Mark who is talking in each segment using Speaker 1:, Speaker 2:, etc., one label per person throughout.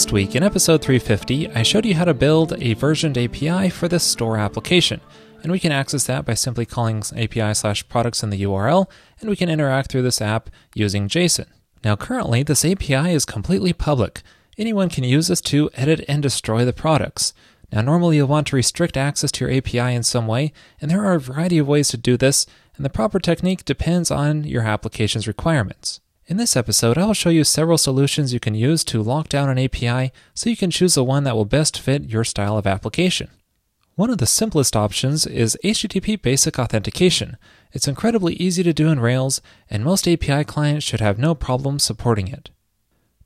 Speaker 1: Last week, in episode 350, I showed you how to build a versioned API for this store application. And we can access that by simply calling API slash products in the URL, and we can interact through this app using JSON. Now, currently, this API is completely public. Anyone can use this to edit and destroy the products. Now, normally you'll want to restrict access to your API in some way, and there are a variety of ways to do this, and the proper technique depends on your application's requirements. In this episode, I will show you several solutions you can use to lock down an API so you can choose the one that will best fit your style of application. One of the simplest options is HTTP Basic Authentication. It's incredibly easy to do in Rails, and most API clients should have no problem supporting it.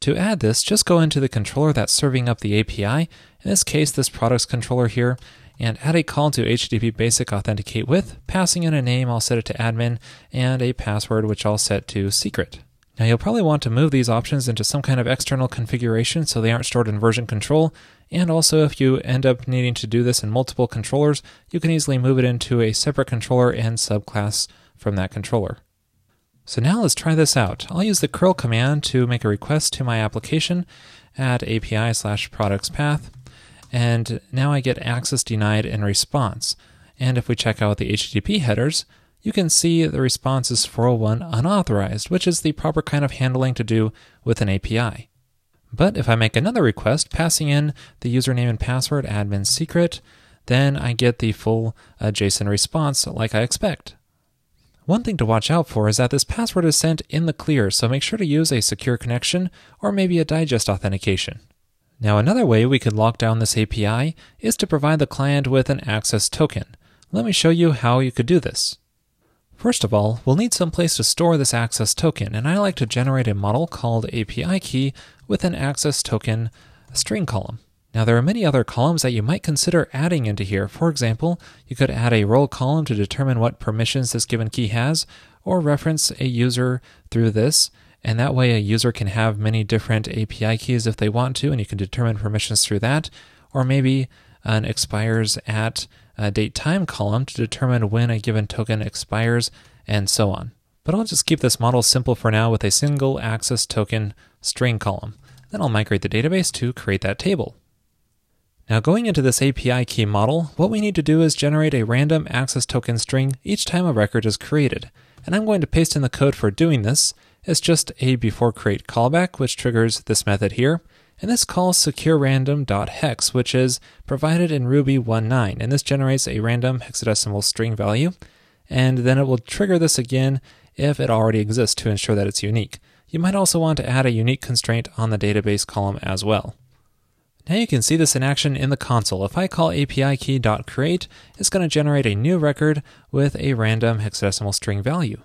Speaker 1: To add this, just go into the controller that's serving up the API, in this case, this products controller here, and add a call to HTTP Basic Authenticate with, passing in a name, I'll set it to admin, and a password which I'll set to secret. Now you'll probably want to move these options into some kind of external configuration so they aren't stored in version control. And also if you end up needing to do this in multiple controllers, you can easily move it into a separate controller and subclass from that controller. So now let's try this out. I'll use the curl command to make a request to my application at API slash products path. And now I get access denied in response. And if we check out the HTTP headers, you can see the response is 401 unauthorized, which is the proper kind of handling to do with an API. But if I make another request passing in the username and password admin secret, then I get the full uh, JSON response like I expect. One thing to watch out for is that this password is sent in the clear, so make sure to use a secure connection or maybe a digest authentication. Now, another way we could lock down this API is to provide the client with an access token. Let me show you how you could do this. First of all, we'll need some place to store this access token, and I like to generate a model called API key with an access token string column. Now, there are many other columns that you might consider adding into here. For example, you could add a role column to determine what permissions this given key has, or reference a user through this, and that way a user can have many different API keys if they want to, and you can determine permissions through that, or maybe an expires at a date time column to determine when a given token expires, and so on. But I'll just keep this model simple for now with a single access token string column. Then I'll migrate the database to create that table. Now going into this API key model, what we need to do is generate a random access token string each time a record is created. And I'm going to paste in the code for doing this. It's just a before create callback, which triggers this method here. And this calls secureRandom.hex, which is provided in Ruby 1.9. And this generates a random hexadecimal string value. And then it will trigger this again if it already exists to ensure that it's unique. You might also want to add a unique constraint on the database column as well. Now you can see this in action in the console. If I call API key.create, it's going to generate a new record with a random hexadecimal string value.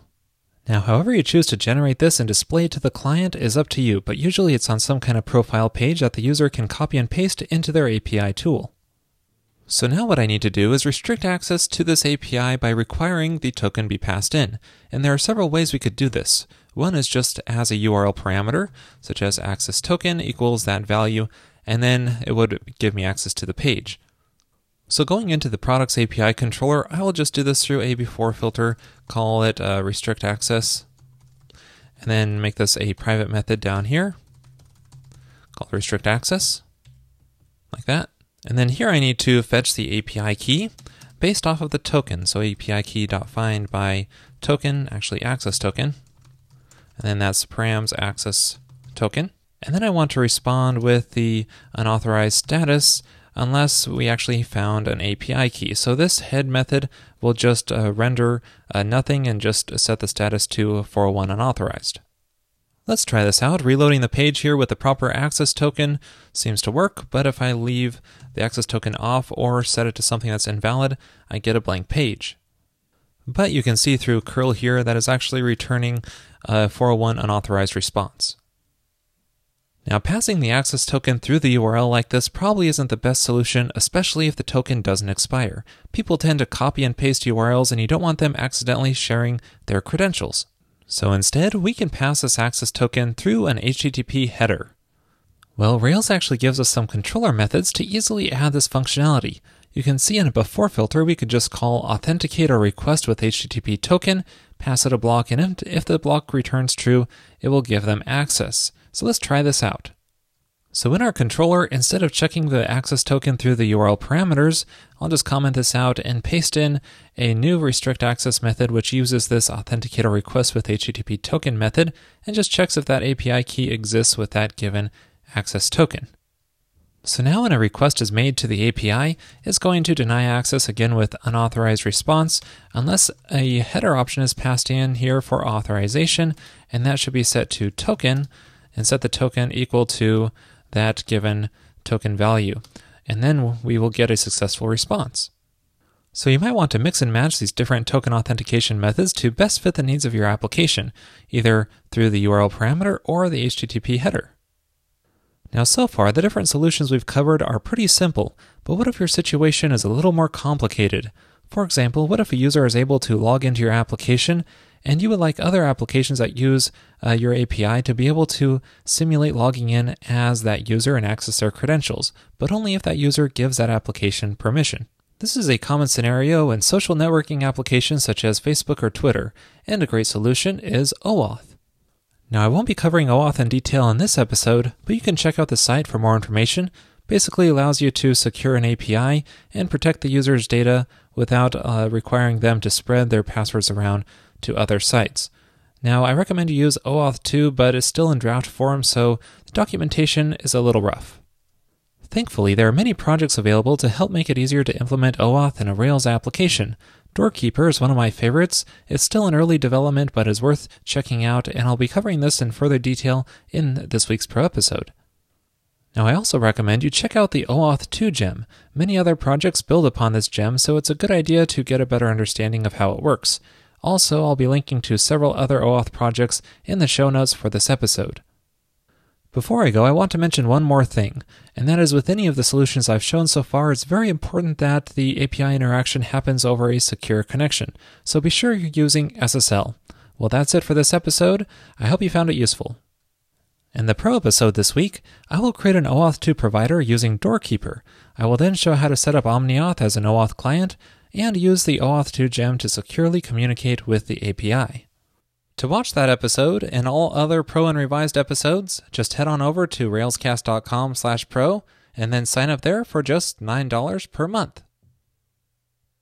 Speaker 1: Now, however you choose to generate this and display it to the client is up to you, but usually it's on some kind of profile page that the user can copy and paste into their API tool. So now what I need to do is restrict access to this API by requiring the token be passed in. And there are several ways we could do this. One is just as a URL parameter, such as access token equals that value, and then it would give me access to the page. So going into the products API controller, I will just do this through a before filter, call it uh, restrict access, and then make this a private method down here, called restrict access, like that. And then here I need to fetch the API key based off of the token. So API key dot find by token, actually access token, and then that's params access token. And then I want to respond with the unauthorized status unless we actually found an API key. So this head method will just uh, render uh, nothing and just set the status to 401 unauthorized. Let's try this out. Reloading the page here with the proper access token seems to work, but if I leave the access token off or set it to something that's invalid, I get a blank page. But you can see through curl here that is actually returning a 401 unauthorized response. Now, passing the access token through the URL like this probably isn't the best solution, especially if the token doesn't expire. People tend to copy and paste URLs, and you don't want them accidentally sharing their credentials. So instead, we can pass this access token through an HTTP header. Well, Rails actually gives us some controller methods to easily add this functionality. You can see in a before filter, we could just call authenticate or request with HTTP token, pass it a block, and if the block returns true, it will give them access. So let's try this out. So in our controller, instead of checking the access token through the URL parameters, I'll just comment this out and paste in a new restrict access method which uses this authenticate or request with HTTP token method and just checks if that API key exists with that given access token. So now when a request is made to the API, it's going to deny access again with unauthorized response unless a header option is passed in here for authorization, and that should be set to token and set the token equal to that given token value. And then we will get a successful response. So you might want to mix and match these different token authentication methods to best fit the needs of your application, either through the URL parameter or the HTTP header. Now, so far, the different solutions we've covered are pretty simple, but what if your situation is a little more complicated? For example, what if a user is able to log into your application and you would like other applications that use uh, your API to be able to simulate logging in as that user and access their credentials, but only if that user gives that application permission. This is a common scenario in social networking applications such as Facebook or Twitter, and a great solution is OAuth. Now, I won't be covering OAuth in detail in this episode, but you can check out the site for more information. Basically, allows you to secure an API and protect the user's data without uh, requiring them to spread their passwords around to other sites. Now, I recommend you use OAuth 2, but it's still in draft form, so the documentation is a little rough. Thankfully, there are many projects available to help make it easier to implement OAuth in a Rails application. Doorkeeper is one of my favorites. It's still in early development, but is worth checking out, and I'll be covering this in further detail in this week's Pro episode. Now, I also recommend you check out the OAuth 2 gem. Many other projects build upon this gem, so it's a good idea to get a better understanding of how it works. Also, I'll be linking to several other OAuth projects in the show notes for this episode. Before I go, I want to mention one more thing, and that is with any of the solutions I've shown so far, it's very important that the API interaction happens over a secure connection, so be sure you're using SSL. Well, that's it for this episode. I hope you found it useful. In the Pro episode this week, I will create an OAuth 2 provider using Doorkeeper. I will then show how to set up OmniAuth as an OAuth client and use the OAuth 2 gem to securely communicate with the API. To watch that episode and all other Pro and Revised episodes, just head on over to railscast.com/pro and then sign up there for just $9 per month.